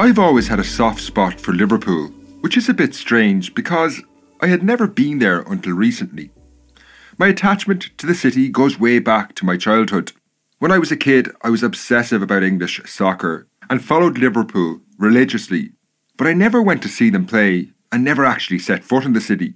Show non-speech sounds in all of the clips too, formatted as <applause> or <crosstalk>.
I've always had a soft spot for Liverpool, which is a bit strange because I had never been there until recently. My attachment to the city goes way back to my childhood. When I was a kid, I was obsessive about English soccer and followed Liverpool religiously, but I never went to see them play and never actually set foot in the city.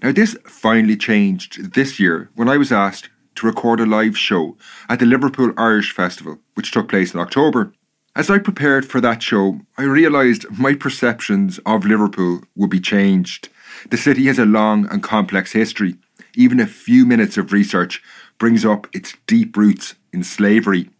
Now, this finally changed this year when I was asked to record a live show at the Liverpool Irish Festival, which took place in October. As I prepared for that show, I realised my perceptions of Liverpool would be changed. The city has a long and complex history. Even a few minutes of research brings up its deep roots in slavery.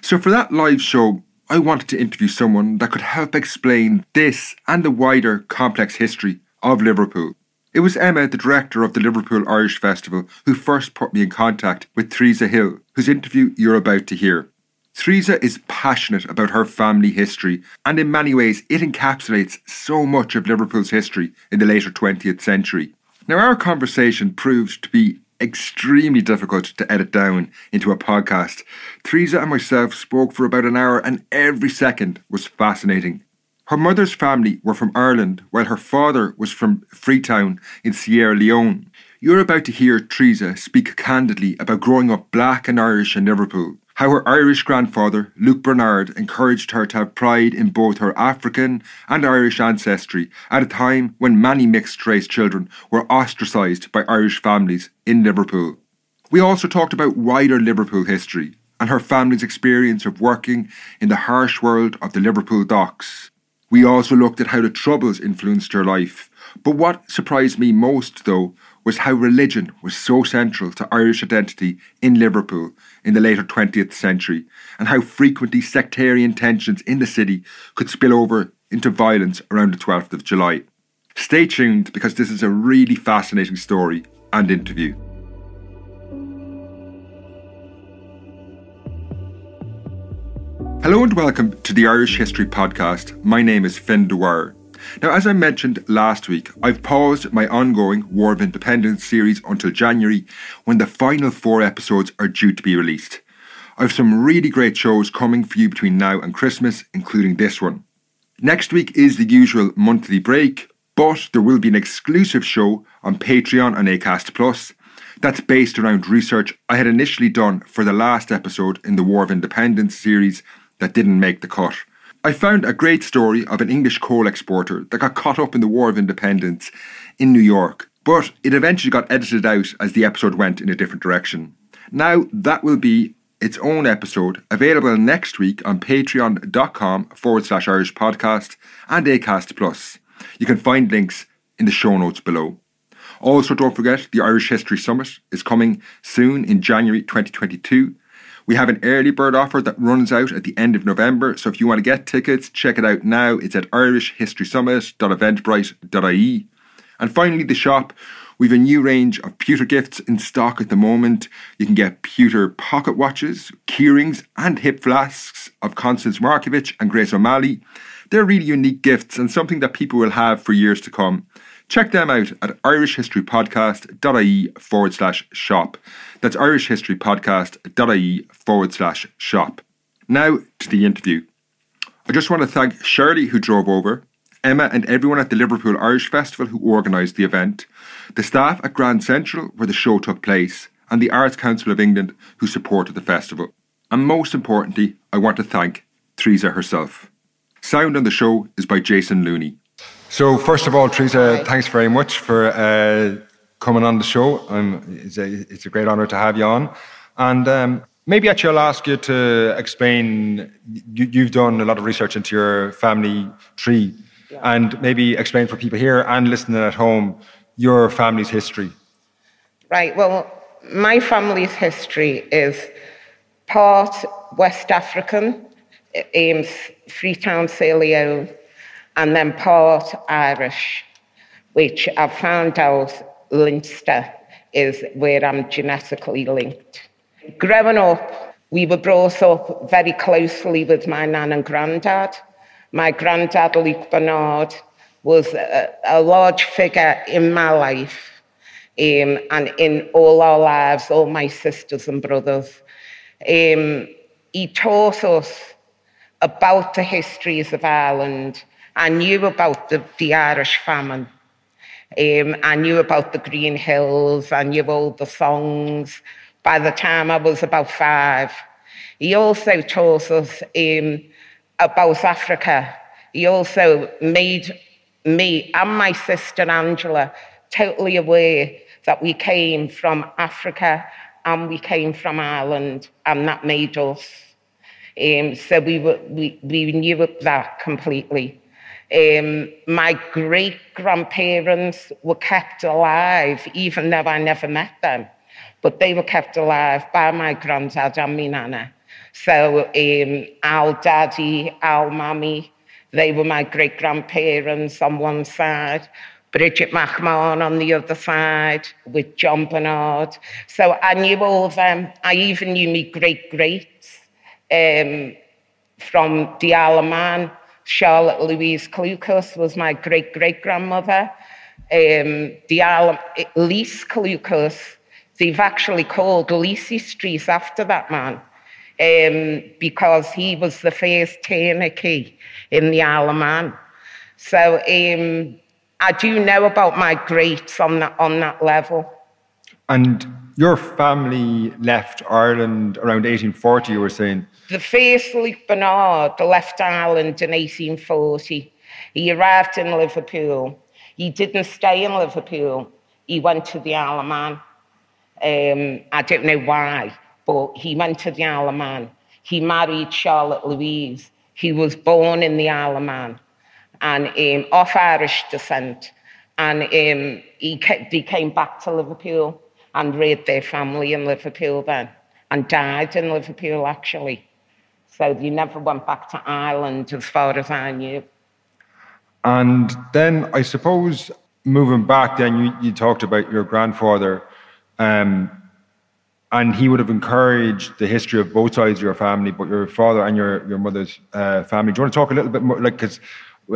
So, for that live show, I wanted to interview someone that could help explain this and the wider complex history of Liverpool. It was Emma, the director of the Liverpool Irish Festival, who first put me in contact with Theresa Hill, whose interview you're about to hear. Theresa is passionate about her family history, and in many ways, it encapsulates so much of Liverpool's history in the later 20th century. Now, our conversation proved to be extremely difficult to edit down into a podcast. Theresa and myself spoke for about an hour, and every second was fascinating. Her mother's family were from Ireland, while her father was from Freetown in Sierra Leone. You're about to hear Theresa speak candidly about growing up black and Irish in Liverpool how her Irish grandfather, Luke Bernard, encouraged her to have pride in both her African and Irish ancestry at a time when many mixed race children were ostracised by Irish families in Liverpool. We also talked about wider Liverpool history and her family's experience of working in the harsh world of the Liverpool docks. We also looked at how the Troubles influenced her life. But what surprised me most, though, was how religion was so central to Irish identity in Liverpool in the later 20th century, and how frequently sectarian tensions in the city could spill over into violence around the 12th of July. Stay tuned because this is a really fascinating story and interview. Hello and welcome to the Irish History Podcast. My name is Fin Dwyer. Now, as I mentioned last week, I've paused my ongoing War of Independence series until January when the final four episodes are due to be released. I've some really great shows coming for you between now and Christmas, including this one. Next week is the usual monthly break, but there will be an exclusive show on Patreon and Acast Plus that's based around research I had initially done for the last episode in the War of Independence series that didn't make the cut. I found a great story of an English coal exporter that got caught up in the War of Independence in New York, but it eventually got edited out as the episode went in a different direction. Now, that will be its own episode available next week on patreon.com forward slash Irish podcast and Acast Plus. You can find links in the show notes below. Also, don't forget the Irish History Summit is coming soon in January 2022. We have an early bird offer that runs out at the end of November, so if you want to get tickets, check it out now. It's at irishhistorysummit.eventbrite.ie. And finally, the shop. We've a new range of pewter gifts in stock at the moment. You can get pewter pocket watches, keyrings, and hip flasks of Constance Markievicz and Grace O'Malley. They're really unique gifts and something that people will have for years to come. Check them out at irishhistorypodcast.ie forward slash shop. That's irishhistorypodcast.ie forward slash shop. Now to the interview. I just want to thank Shirley who drove over, Emma and everyone at the Liverpool Irish Festival who organised the event, the staff at Grand Central where the show took place, and the Arts Council of England who supported the festival. And most importantly, I want to thank Theresa herself. Sound on the show is by Jason Looney. So, first of all, Teresa, thanks very much for uh, coming on the show. Um, it's, a, it's a great honour to have you on. And um, maybe actually I'll ask you to explain, you, have done a lot of research into your family tree, yeah. and maybe explain for people here and listening at home your family's history. Right, well, my family's history is part West African, it aims Freetown, Sierra Leone, and then part Irish, which I found out Leinster is where I'm genetically linked. Growing up, we were brought up very closely with my nan and granddad. My granddad, Luke Bernard, was a, a large figure in my life um, and in all our lives, all my sisters and brothers. Um, he taught us about the histories of Ireland I knew about the, the Irish famine. Um, I knew about the Green Hills. I knew all the songs by the time I was about five. He also taught us um, about Africa. He also made me and my sister Angela totally aware that we came from Africa and we came from Ireland, and that made us. Um, so we, were, we, we knew that completely. Um, my great grandparents were kept alive, even though I never met them. But they were kept alive by my granddad and my nana. So um, our daddy, our mummy, they were my great grandparents on one side. Bridget McMahon on the other side with John Bernard. So I knew all of them. I even knew my great greats um, from the Isle of Man Charlotte Louise Clucas was my great great grandmother. Um, the Lise Clucas, they've actually called Lisi Street after that man um, because he was the first tourniquet in the Isle of Man. So um, I do know about my greats on that, on that level. And your family left Ireland around 1840, you were saying? The first Luke Bernard left Ireland in 1840. He arrived in Liverpool. He didn't stay in Liverpool. He went to the Isle of Man. Um, I don't know why, but he went to the Isle of Man. He married Charlotte Louise. He was born in the Isle of Man and um, of Irish descent. And um, he, he came back to Liverpool and reared their family in Liverpool then and died in Liverpool actually. So you never went back to Ireland as far as I knew. And then I suppose moving back, then you, you talked about your grandfather, um, and he would have encouraged the history of both sides of your family, but your father and your, your mother's uh, family. Do you want to talk a little bit more? Like, because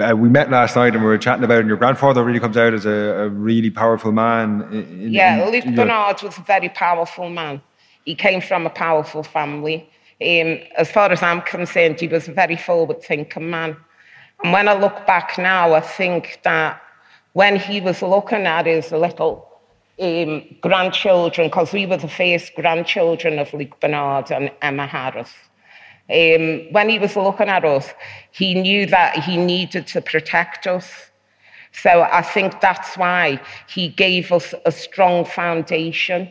uh, we met last night and we were chatting about it, and your grandfather really comes out as a, a really powerful man. In, yeah, in, Luke Bernard was a very powerful man. He came from a powerful family. Um, as far as I'm concerned, he was a very forward thinking man. And when I look back now, I think that when he was looking at his little um, grandchildren, because we were the first grandchildren of Luke Bernard and Emma Harris, um, when he was looking at us, he knew that he needed to protect us. So I think that's why he gave us a strong foundation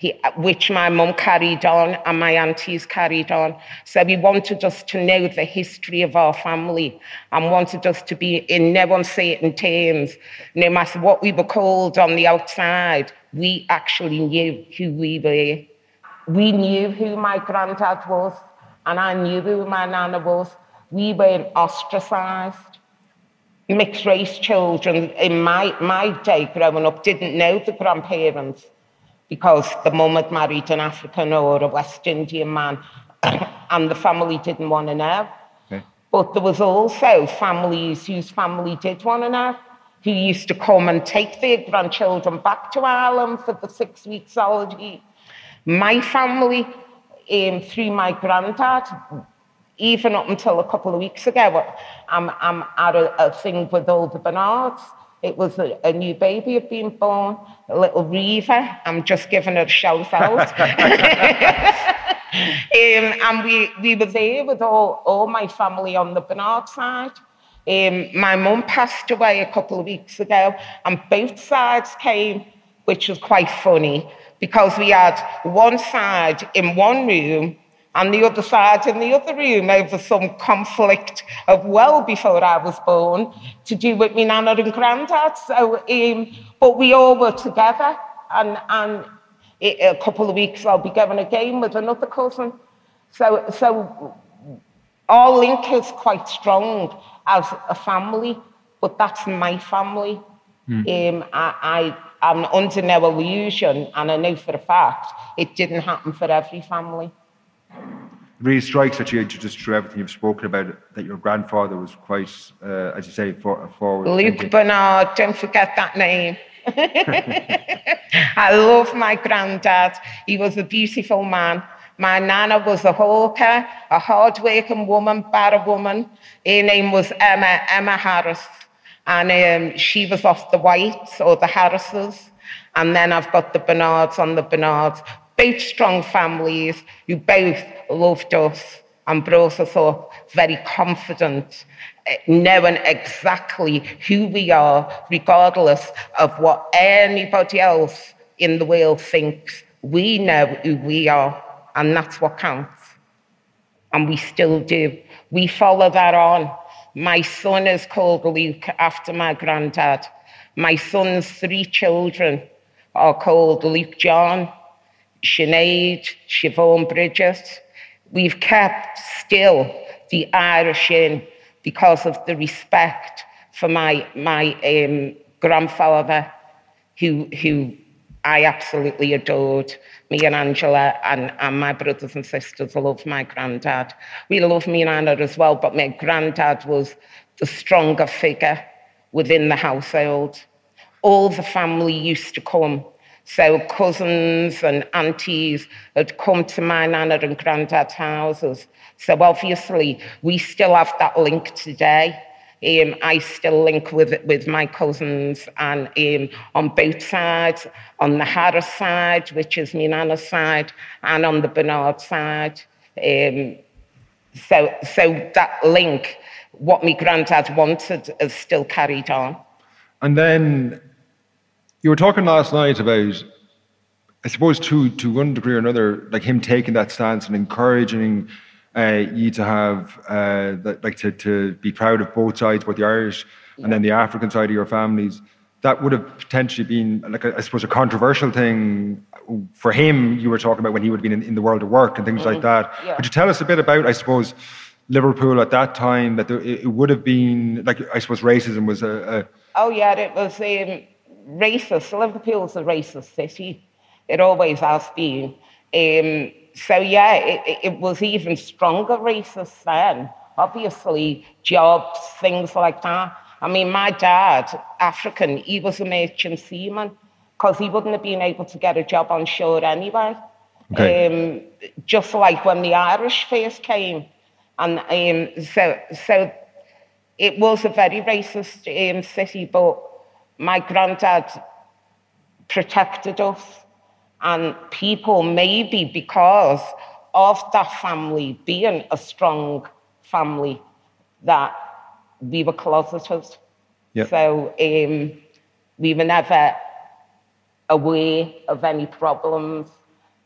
he, which my mum carried on and my aunties carried on. So we wanted us to know the history of our family and wanted us to be in no uncertain terms. No matter what we were called on the outside, we actually knew who we were. We knew who my granddad was, and I knew who my nana was. We weren't ostracized. Mixed race children in my, my day growing up didn't know the grandparents because the mum had married an African or a West Indian man, <coughs> and the family didn't want to know. Okay. But there was also families whose family did want to know. who used to come and take their grandchildren back to Ireland for the six weeks holiday. My family, um, through my granddad, even up until a couple of weeks ago, I'm, I'm at a, a thing with all the Bernards. It was a, a, new baby had been born, a little Reva. I'm just giving her a shout out. <laughs> um, and we, we were there with all, all my family on the Bernard side. Um, my mum passed away a couple of weeks ago, and both sides came, which was quite funny because we had one side in one room and the other side in the other room over some conflict of well before I was born to do with my nana and granddad. So, um, but we all were together, and, and a couple of weeks I'll be going again with another cousin. So, so our link is quite strong as a family, but that's my family. Mm. Um, I, I, I'm under no illusion, and I know for a fact it didn't happen for every family. It really strikes that you just through everything you've spoken about that your grandfather was quite, uh, as you say, for, forward. Luke thinking. Bernard, don't forget that name. <laughs> I love my granddad. He was a beautiful man. My nana was a hawker, a hard-working woman, bad woman. Her name was Emma, Emma Harris. And um, she was off the Whites or the Harrises. And then I've got the Bernards on the Bernards. Both strong families who both loved us and brought us up very confident eh, knowing exactly who we are, regardless of what anybody else in the world thinks. We know who we are, and that's what counts. And we still do. We follow that on. My son is called Luke after my granddad. My son's three children are called Luke John, Sinead, Siobhan Bridget. We've kept still the Irish in because of the respect for my, my um, grandfather, who, who I absolutely adored. Me and Angela and, and my brothers and sisters love my granddad. We love me and Anna as well, but my granddad was the stronger figure within the household. All the family used to come. So cousins and aunties had come to my nana and granddad's houses so obviously, we still have that link today. Um, I still link with with my cousins and um, on both sides, on the Harris side, which is my nana's side, and on the Bernard side. Um, so, so that link, what my granddad wanted, is still carried on. And then you were talking last night about, I suppose, to to one degree or another, like him taking that stance and encouraging uh, you to have uh, that, like to, to be proud of both sides, both the Irish yeah. and then the African side of your families. That would have potentially been like a, I suppose a controversial thing for him. You were talking about when he would have been in, in the world of work and things mm-hmm. like that. Yeah. Could you tell us a bit about, I suppose, Liverpool at that time? That there, it would have been like I suppose racism was a. a oh yeah, it was um, racist. Liverpool's a racist city. It always has been. Um, so yeah, it, it was even stronger racist then. Obviously, jobs, things like that. I mean, my dad, African, he was a merchant seaman because he wouldn't have been able to get a job on shore anyway. Okay. Um, just like when the Irish first came. And um, so, so it was a very racist um, city, but my granddad protected us and people, maybe because of that family being a strong family, that we were closeted. Yep. So um, we were never aware of any problems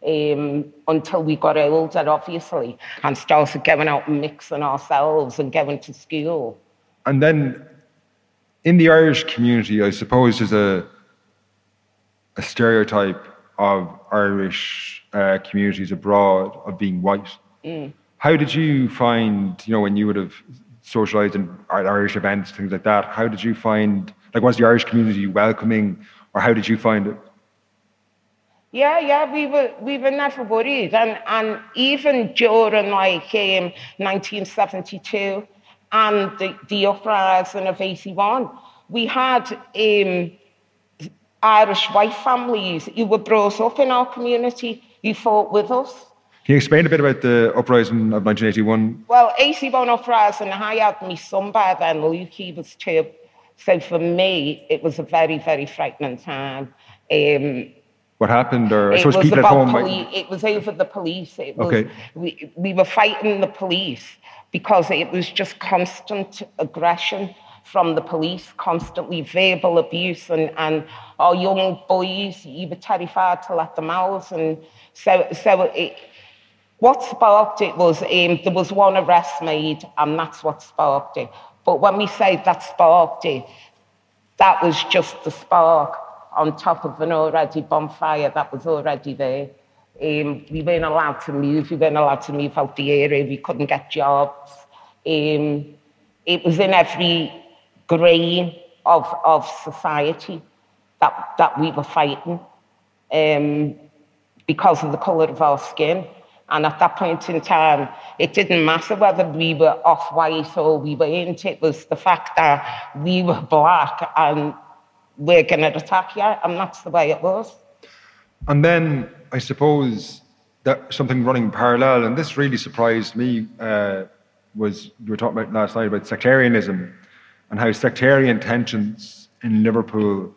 um, until we got older, obviously, and started going out and mixing ourselves and going to school. And then in the Irish community, I suppose there's a, a stereotype of Irish uh, communities abroad of being white. Mm. How did you find, you know, when you would have socialized in Irish events, things like that, how did you find, like, was the Irish community welcoming, or how did you find it? Yeah, yeah, we were we were never worried, and and even during like um, 1972 and the, the uprising of '81, We had um, Irish white families who were brought up in our community who fought with us. Can you explain a bit about the uprising of 1981? Well, 81 uprising, I had my son by then, Luke, he was two. So for me, it was a very, very frightening time. Um, what happened, or I suppose was people at home might. It was over the police. It was, Okay. we, we were fighting the police because it was just constant aggression from the police, constantly verbal abuse, and, and our young boys, you were terrified to let them out. And so, so it, what sparked it was um, there was one arrest made, and that's what sparked it. But when we say that sparked it, that was just the spark on top of an already bonfire that was already there. Um, we weren't allowed to move. We weren't allowed to move out the area. We couldn't get jobs. Um, it was in every grain of, of society that, that we were fighting um, because of the colour of our skin. And at that point in time, it didn't matter whether we were off white or we weren't. It was the fact that we were black and we're going to attack you. And that's the way it was. And then I suppose that something running parallel, and this really surprised me, uh, was you were talking about last night about sectarianism and how sectarian tensions in Liverpool.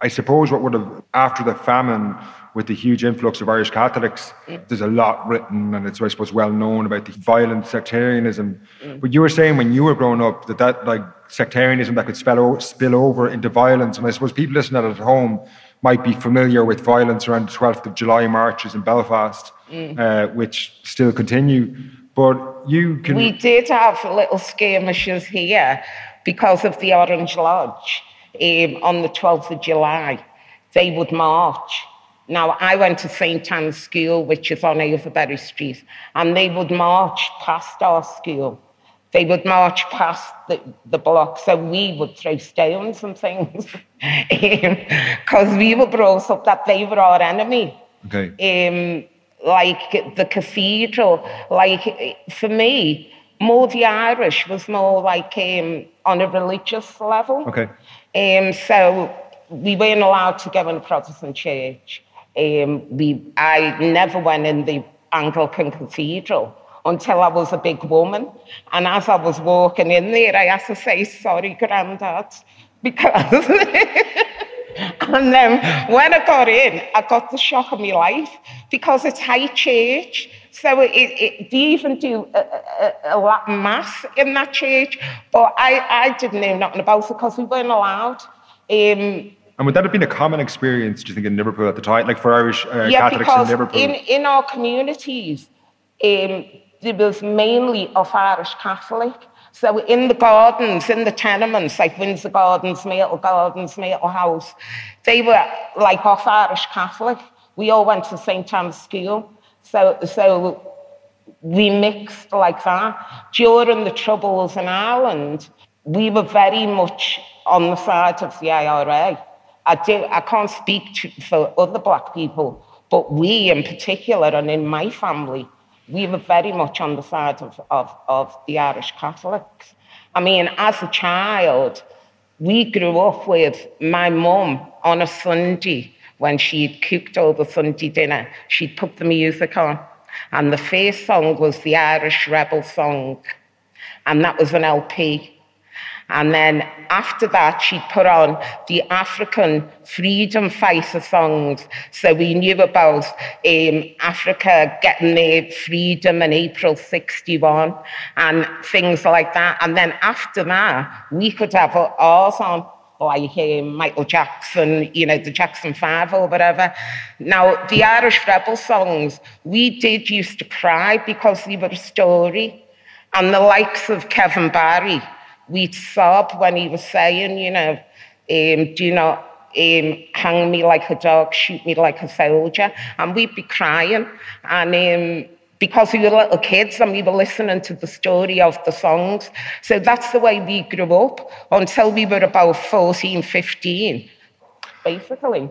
I suppose what would have after the famine, with the huge influx of Irish Catholics, there's a lot written, and it's I suppose well known about the violent sectarianism. But you were saying when you were growing up that that like sectarianism that could spill, o- spill over into violence, and I suppose people listening at home might be familiar with violence around the 12th of July marches in Belfast, uh, which still continue. But you can. We did have little skirmishes here because of the Orange Lodge um, on the 12th of July. They would march. Now, I went to St. Anne's School, which is on Overbury Street, and they would march past our school. They would march past the, the block, so we would throw stones and things because <laughs> we were brought up that they were our enemy okay. um, like the cathedral. Like for me, more the Irish was more like um, on a religious level. Okay. Um, so we weren't allowed to go in a Protestant church. Um, we, I never went in the Anglican cathedral until I was a big woman. And as I was walking in there, I had to say, sorry, Grandad, because... <laughs> and then when I got in, I got the shock of my life because it's high church. So it, it, they even do a, a, a Latin mass in that church. But I, I didn't know nothing about it because we weren't allowed. Um, And would that have been a common experience, do you think, in Liverpool at the time, like for Irish uh, yeah, Catholics in because Liverpool? in, in our communities, um, there was mainly of Irish Catholic. So in the gardens, in the tenements, like Windsor Gardens, Myrtle Gardens, Myrtle House, they were like off Irish Catholic. We all went to St. Anne's School. So, so we mixed like that. During the Troubles in Ireland, we were very much on the side of the IRA. I, do, I can't speak to, for other black people, but we in particular, and in my family, we were very much on the side of, of, of the Irish Catholics. I mean, as a child, we grew up with my mum on a Sunday when she'd cooked all the Sunday dinner, she'd put the music on. And the first song was the Irish Rebel song. And that was an LP. And then after that, she'd put on the African freedom fighter songs. So we knew about um, Africa getting their freedom in April 61 and things like that. And then after that, we could have ours on, like hear Michael Jackson, you know, the Jackson 5 or whatever. Now, the Irish Rebel songs, we did used to cry because they were a story. And the likes of Kevin Barry, we'd sob when he was saying, you know, um, do not um, hang me like a dog, shoot me like a soldier. And we'd be crying. And um, because we were little kids and we were listening to the story of the songs. So that's the way we grew up until we were about 14, 15, basically.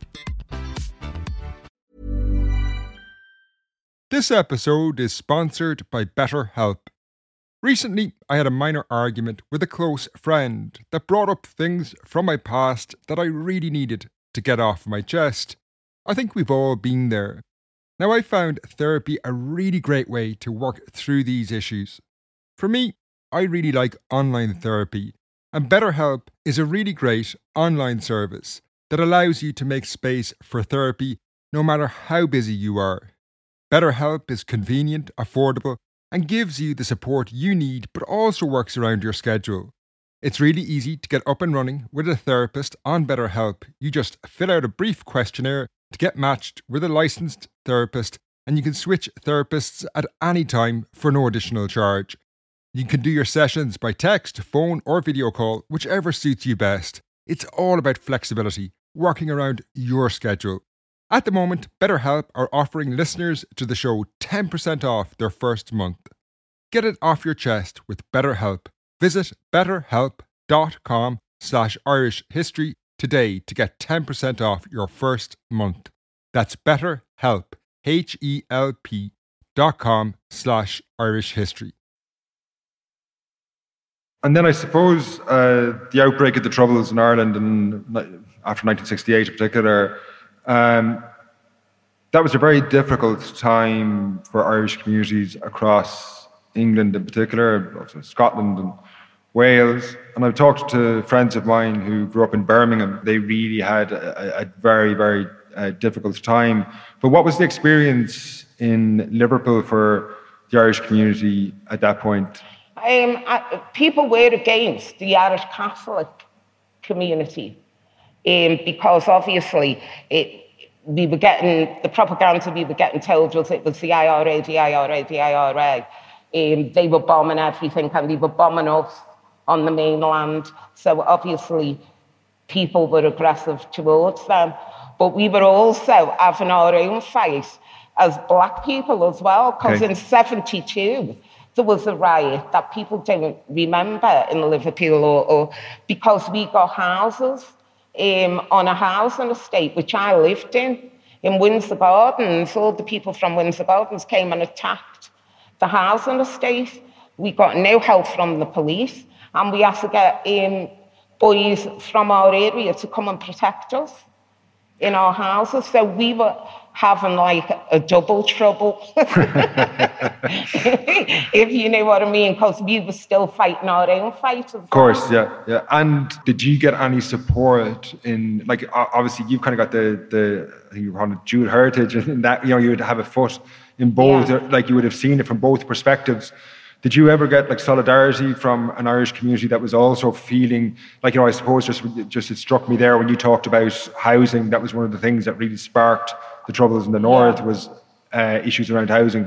This episode is sponsored by BetterHelp. Recently, I had a minor argument with a close friend that brought up things from my past that I really needed to get off my chest. I think we've all been there. Now, I found therapy a really great way to work through these issues. For me, I really like online therapy, and BetterHelp is a really great online service that allows you to make space for therapy no matter how busy you are. BetterHelp is convenient, affordable, and gives you the support you need, but also works around your schedule. It's really easy to get up and running with a therapist on BetterHelp. You just fill out a brief questionnaire to get matched with a licensed therapist, and you can switch therapists at any time for no additional charge. You can do your sessions by text, phone, or video call, whichever suits you best. It's all about flexibility, working around your schedule. At the moment, BetterHelp are offering listeners to the show 10% off their first month. Get it off your chest with BetterHelp. Visit betterhelp.com slash Irish history today to get 10% off your first month. That's betterhelp, H-E-L-P dot com slash Irish history. And then I suppose uh, the outbreak of the Troubles in Ireland and after 1968 in particular um, that was a very difficult time for Irish communities across England in particular, also Scotland and Wales. And I've talked to friends of mine who grew up in Birmingham. They really had a, a very, very uh, difficult time. But what was the experience in Liverpool for the Irish community at that point? Um, I, people were against the Irish Catholic community um, because obviously it, we were getting the propaganda we were getting told was it was the IRA, the IRA, the IRA. Um, they were bombing everything and they were bombing us on the mainland. So obviously people were aggressive towards them. But we were also having our own fight as black people as well, because okay. in 72, there was a riot that people don't remember in Liverpool, or, or because we got houses um, on a housing estate, which I lived in, in Windsor Gardens. All the people from Windsor Gardens came and attacked the housing estate. We got no help from the police, and we had to get um, boys from our area to come and protect us in our houses. So we were having like a double trouble, <laughs> if you know what I mean, because we were still fighting our own fight. Of course, yeah, yeah. And did you get any support in, like, obviously you've kind of got the, the I think you call it Jewish heritage, and that, you know, you would have a foot in both, yeah. like you would have seen it from both perspectives. Did you ever get like solidarity from an Irish community that was also feeling like you know? I suppose just just it struck me there when you talked about housing. That was one of the things that really sparked the troubles in the north was uh, issues around housing?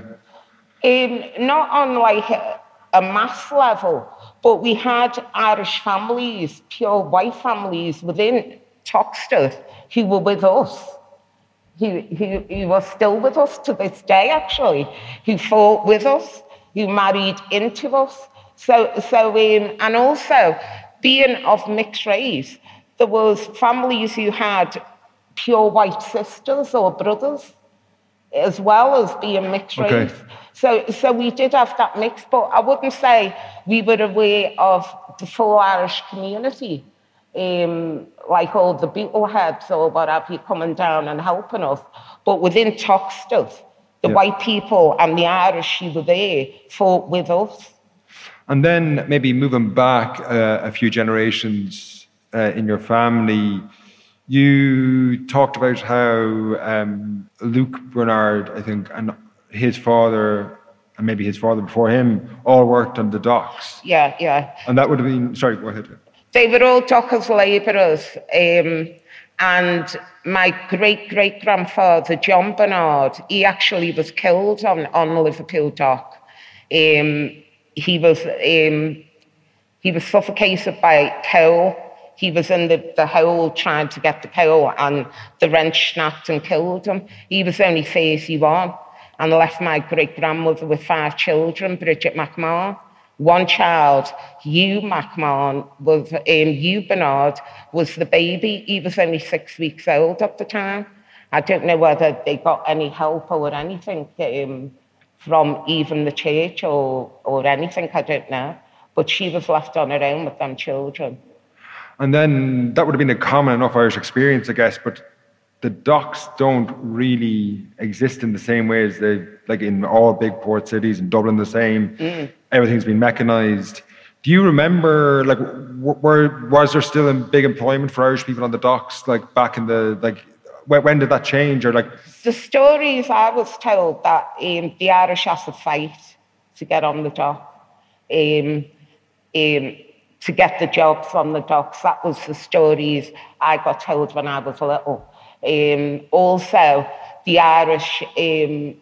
Um, not on like a, a mass level, but we had Irish families, pure white families within Toxteth who were with us. He, who, who was still with us to this day, actually, He fought with us, he married into us. So, so um, and also being of mixed race, there was families who had pure white sisters or brothers as well as being mixed Okay. race. So, so we did have that mix, but I wouldn't say we were aware of the full Irish community, um, like all the Beetleheads or what have you coming down and helping us. But within Toxteth, the Yeah. white people and the Irish who were there fought with us. And then maybe moving back uh, a few generations uh, in your family, you talked about how um, Luke Bernard, I think, and his father, and maybe his father before him, all worked on the docks. Yeah, yeah. And that would have been, sorry, go ahead. They were all dockers labourers. Um, and my great great grandfather, John Bernard, he actually was killed on, on Liverpool dock. Um, he was um, he was suffocated by coal. He was in the, the hole trying to get the coal, and the wrench snapped and killed him. He was only 31 and left my great grandmother with five children, Bridget McMahon. One child, Hugh McMahon, was um, Hugh Bernard, was the baby. He was only six weeks old at the time. I don't know whether they got any help or anything um, from even the church or, or anything, I don't know. But she was left on her own with them children. And then that would have been a common enough Irish experience, I guess, but the docks don't really exist in the same way as they, like in all big port cities, in Dublin the same. Everything's been mechanized. Do you remember, like, were, was there still a big employment for Irish people on the docks, like back in the, like, when, when did that change? Or like, The stories I was told that um, the Irish had to fight to get on the dock, um, um, to get the jobs on the docks. That was the stories I got told when I was little. Um, also, the Irish um,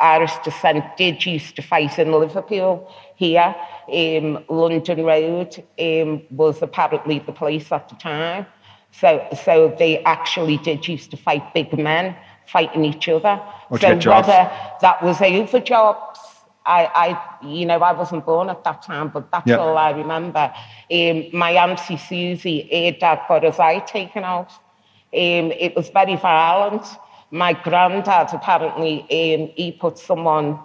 Irish descent did used to fight in Liverpool here. Um, London Road um, was apparently the place at the time. So, so they actually did used to fight big men fighting each other. Or so get jobs. that was over jobs, I, I, you know, I wasn't born at that time, but that's Yeah. all I remember. Um, my auntie Susie, her dad got his eye taken out. Um, it was very violent. My granddad apparently um, he put someone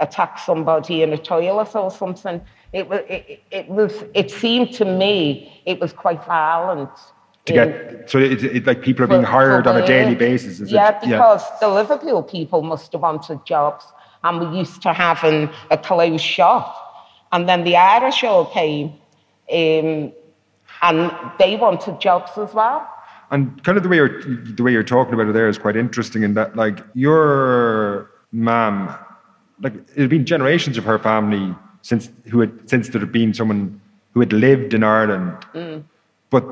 attacked somebody in a toilet or something. It was it, it was it seemed to me it was quite violent. to Um, get, so it, it, like people are being hired on a daily basis, is yeah, it? because the Liverpool people must have wanted jobs, and we used to having a closed shop, and then the Irish all came, um, and they wanted jobs as well. And kind of the way you're the way you're talking about it there is quite interesting in that like your mum, like it had been generations of her family since who had since there had been someone who had lived in Ireland. But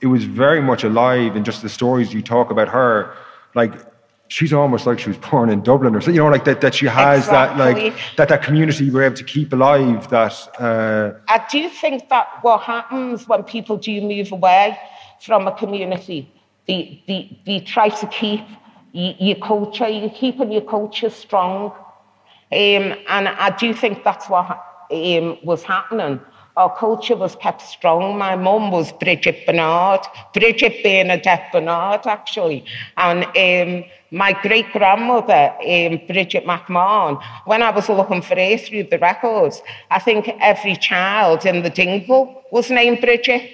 it was very much alive in just the stories you talk about her. Like she's almost like she was born in Dublin or something, you know, like that that she has that like that that community we're able to keep alive that uh I do think that what happens when people do move away from a community, they, they, they try to keep your culture, you're keeping your culture strong. Um, and I do think that's what um, was happening. Our culture was kept strong. My mum was Bridget Bernard, Bridget being a Bernadette Bernard, actually. And um, my great grandmother, um, Bridget McMahon, when I was looking for her through the records, I think every child in the Dingle was named Bridget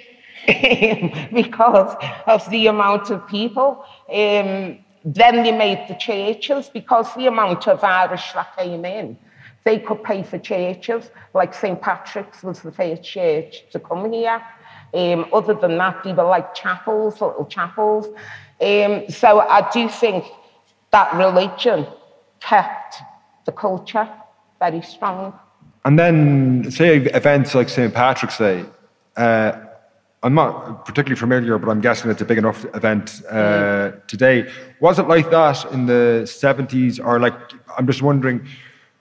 <laughs> because of the amount of people. Um, then they made the churches because the amount of Irish that came in. They could pay for churches, like St. Patrick's was the first church to come here. Um, other than that, they were like chapels, little chapels. Um, so I do think that religion kept the culture very strong. And then, say events like St. Patrick's Day. Uh, I'm not particularly familiar, but I'm guessing it's a big enough event uh, today. Was it like that in the 70s, or like I'm just wondering,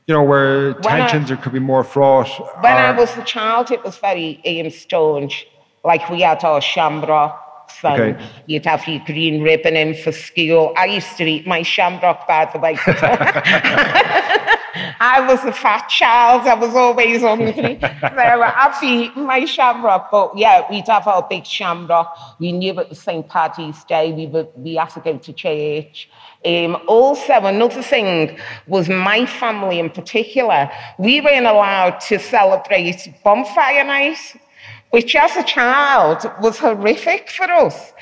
you know, where When I- tensions or could be more fraught? When I was a child, it was very um, staunch. Like we had our shamrocks and Okay. you'd have your green ribbon in for school. I used to eat my shamrock, by the way. <laughs> <laughs> I was a fat child. I was always hungry. so I'd be eating my shamrock. But yeah, we'd have our big shamrock. We knew it was St. Paddy's Day. We, would, we had to go to church. Um, also, another thing was my family in particular. We weren't allowed to celebrate bonfire night, which as a child was horrific for us.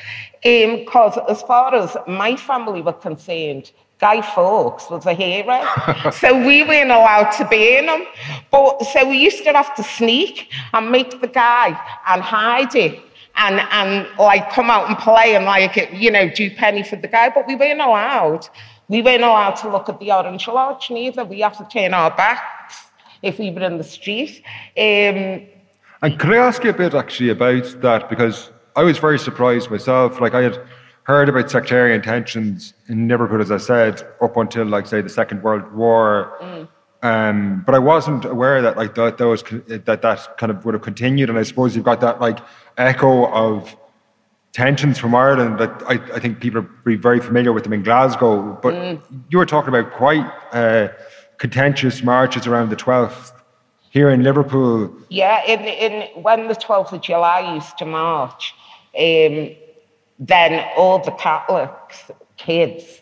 Because um, as far as my family were concerned, Guy Fawkes was a hero. <laughs> so we weren't allowed to be in them. But so we used to have to sneak and make the guy and hide it and, and like come out and play and like, you know, do penny for the guy. But we weren't allowed. We weren't allowed to look at the Orange Lodge neither. We have to turn our backs if we were in the street. Um, and could I ask you a bit actually about that? Because I was very surprised myself. Like I had heard about sectarian tensions in Liverpool, as I said, up until like say the Second World War. Mm. Um, but I wasn't aware that like that, that was that that kind of would have continued, and I suppose you've got that like echo of tensions from Ireland that I, I think people are very familiar with them in Glasgow. But mm. you were talking about quite uh, contentious marches around the 12th here in Liverpool. Yeah, in, in when the 12th of July used to march, um, then all the Catholics, kids,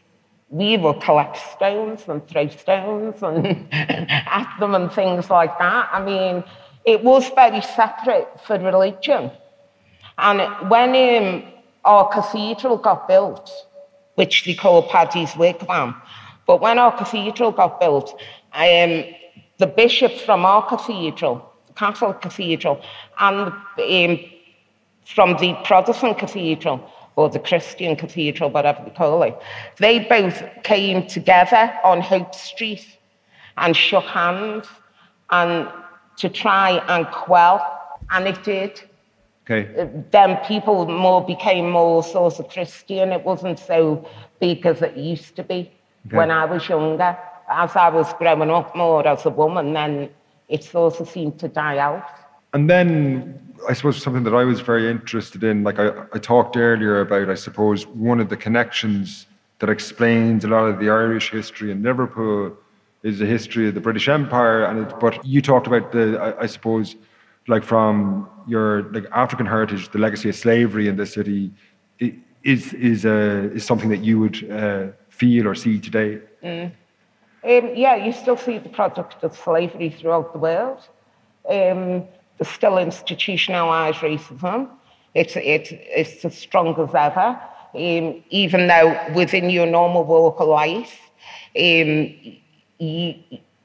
we would collect stones and throw stones and <laughs> at them and things like that. I mean, it was very separate for religion. And when um, our cathedral got built, which they call Paddy's Wigwam, but when our cathedral got built, um, the bishop from our cathedral, the Catholic cathedral, and um, from the Protestant cathedral, or the Christian cathedral, whatever they call it, they both came together on Hope Street and shook hands and to try and quell, and it did. Okay. Uh, then people more became more sort of Christian. It wasn't so big as it used to be okay. when I was younger. As I was growing up more as a woman, then it sort of seemed to die out. And then I suppose something that I was very interested in, like I, I talked earlier about, I suppose, one of the connections that explains a lot of the Irish history in Liverpool is the history of the British Empire. And it, but you talked about the, I, I, suppose, like from your like African heritage, the legacy of slavery in the city is is uh, is something that you would uh, feel or see today. Mm. Um, yeah, you still see the product of slavery throughout the world. Um, there's still institutionalized racism. It's, it's, it's as strong as ever. Um, even though within your normal walk of life, um, you,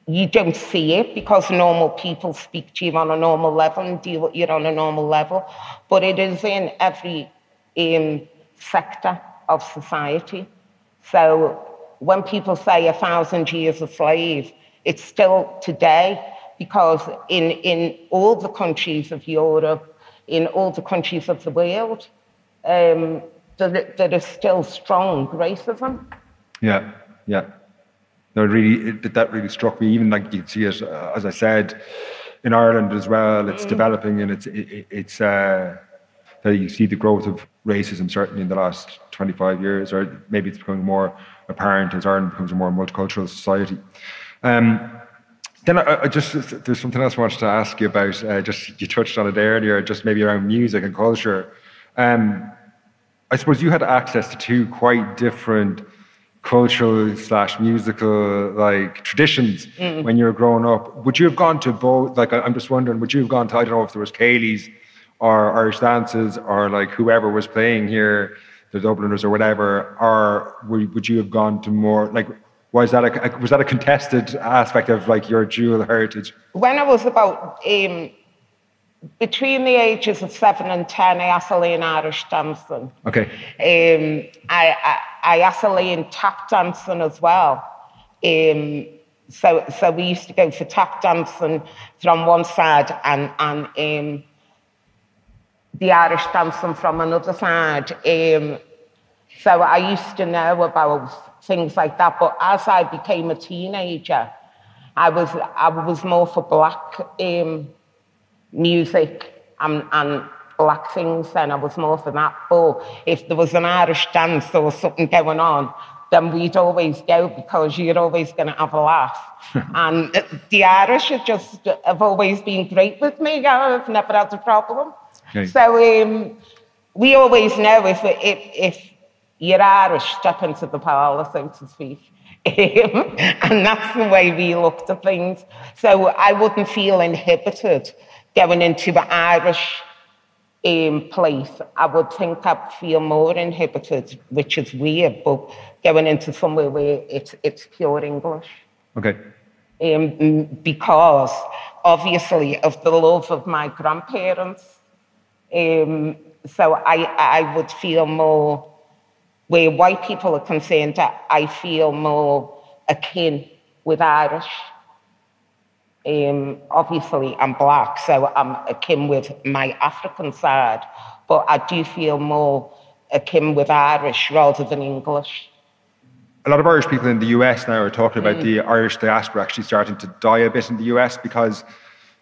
you don't see it because normal people speak to you on a normal level and deal with you on a normal level. But it is in every um, sector of society. So when people say a thousand years a slave, it's still today because in, in all the countries of Europe, in all the countries of the world, um, there, there is still strong racism. Yeah, yeah. No, really, it, that really struck me. Even like you see it, uh, as I said, in Ireland as well, it's mm. developing and it's it, it's uh, you see the growth of racism certainly in the last 25 years, or maybe it's becoming more apparent as Ireland becomes a more multicultural society. Um, then I, I, just there's something else I wanted to ask you about. Uh, just you touched on it earlier, just maybe around music and culture. Um, I suppose you had access to two quite different cultural slash musical like traditions mm. when you were growing up. Would you have gone to both? Like I'm just wondering, would you have gone to I don't know if there was Céilís or Irish dances or like whoever was playing here, the Dubliners or whatever, or would you have gone to more like was that a, was that a contested aspect of like your dual heritage? When I was about um, between the ages of seven and ten, I to learn Irish dancing. Okay. Um, I, I, I to learn tap dancing as well. Um, so so we used to go for tap dancing from one side and and um, the Irish dancing from another side. Um, so I used to know about things like that. But as I became a teenager, I was I was more for black um, music and, and black things then. I was more for that. But if there was an Irish dance or something going on, then we'd always go because you're always going to have a laugh. <laughs> and the Irish have just have always been great with me. I've never had a problem. Okay. So um, we always know if, if, if you're Irish, step into the parlour, so to speak. <laughs> And that's the way we looked at things. So I wouldn't feel inhibited going into the Irish um, place. I would think I'd feel more inhibited, which is weird, but going into somewhere where it's, it's pure English. Okay. Um, because obviously of the love of my grandparents. Um, so I, I would feel more, where white people are concerned, I feel more akin with Irish. Um, obviously, I'm black, so I'm akin with my African side, but I do feel more akin with Irish rather than English. A lot of Irish people in the US now are talking about the Irish diaspora actually starting to die a bit in the US because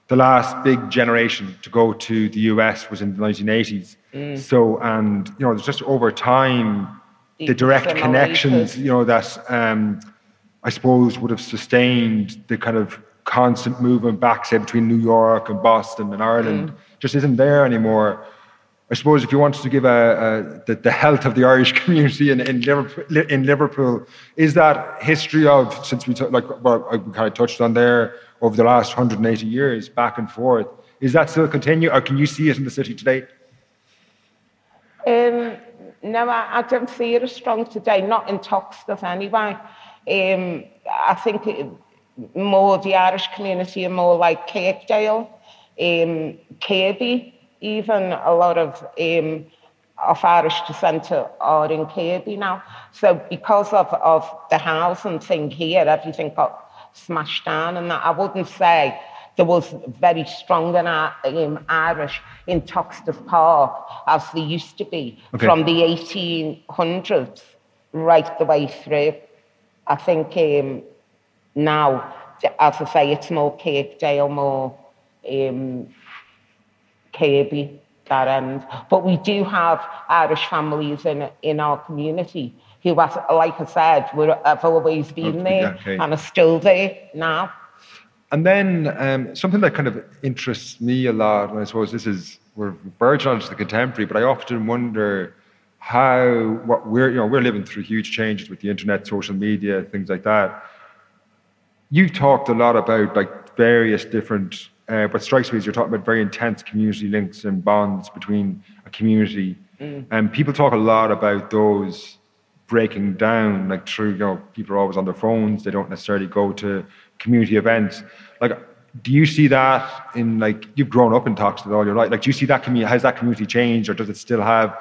the last big generation to go to the US was in the 1980s. So, and you know, there's just over time, the direct connections, you know, that um, I suppose would have sustained the kind of constant movement back, say, between New York and Boston and Ireland, just isn't there anymore. I suppose if you wanted to give a, a the, the health of the Irish <laughs> community in, in, Liverpool, in Liverpool, is that history of since we t- like well, I kind of touched on there over the last 180 years back and forth, is that still continue, or can you see it in the city today? Um, no, I, I don't see it as strong today, not in Toxteth anyway. Um, I think it, more the Irish community are more like Kirkdale, um, Kirkby, even a lot of um, of Irish descent are in Kirkby now. So because of, of the housing thing here, everything got smashed down and that, I wouldn't say there was very strong an, um, Irish in Toxteth Park as they used to be Okay. from the 1800s right the way through. I think um, now, as I say, it's more Kirkdale, more um, Kirkby, that end. But we do have Irish families in, in our community who, like I said, were, have always been there okay. and are still there now. And then um, something that kind of interests me a lot, and I suppose this is we're verging onto the contemporary, but I often wonder how what we're you know we're living through huge changes with the internet, social media, things like that. You've talked a lot about like various different. Uh, what strikes me is you're talking about very intense community links and bonds between a community, and people talk a lot about those breaking down like through you know people are always on their phones they don't necessarily go to community events. Like do you see that in like you've grown up in Toxteth all your life like do you see that community has that community changed or does it still have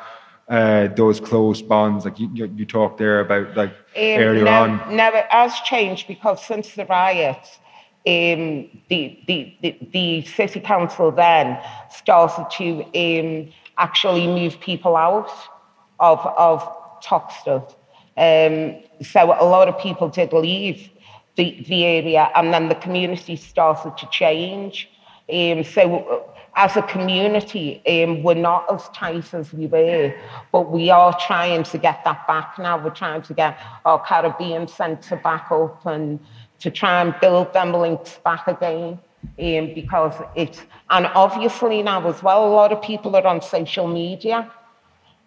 uh, those close bonds? Like you, you, you talked there about like Um, earlier no, on. Now it has changed because since the riots, um, the, the, the, the city council then started to um, actually move people out of, of Toxteth. Um, so a lot of people did leave the, the area and then the community started to change. Um, so as a community, um, we're not as tight as we were, but we are trying to get that back now. We're trying to get our Caribbean centre back up and to try and build them links back again. Um, because it's, and obviously now as well, a lot of people are on social media.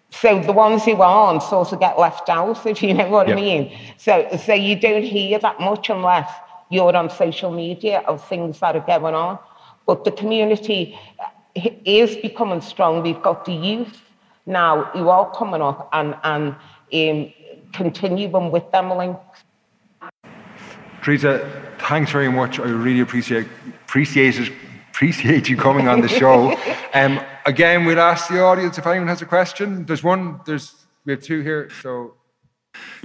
So the ones who aren't sort of get left out, <laughs> if you know what Yep. I mean. So, so you don't hear that much unless you're on social media of things that are going on. But the community is becoming strong. We've got the youth now who are coming up and, and um, continuing with them links. Teresa thanks very much I really appreciate appreciate appreciate you coming on the show <laughs> um, again we'll ask the audience if anyone has a question there's one there's we have two here so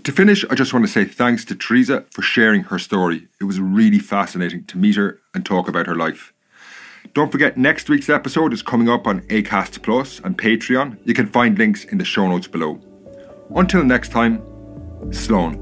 To finish, I just want to say thanks to Teresa for sharing her story. It was really fascinating to meet her and talk about her life. Don't forget, next week's episode is coming up on ACAST Plus and Patreon. You can find links in the show notes below. Until next time, Slán.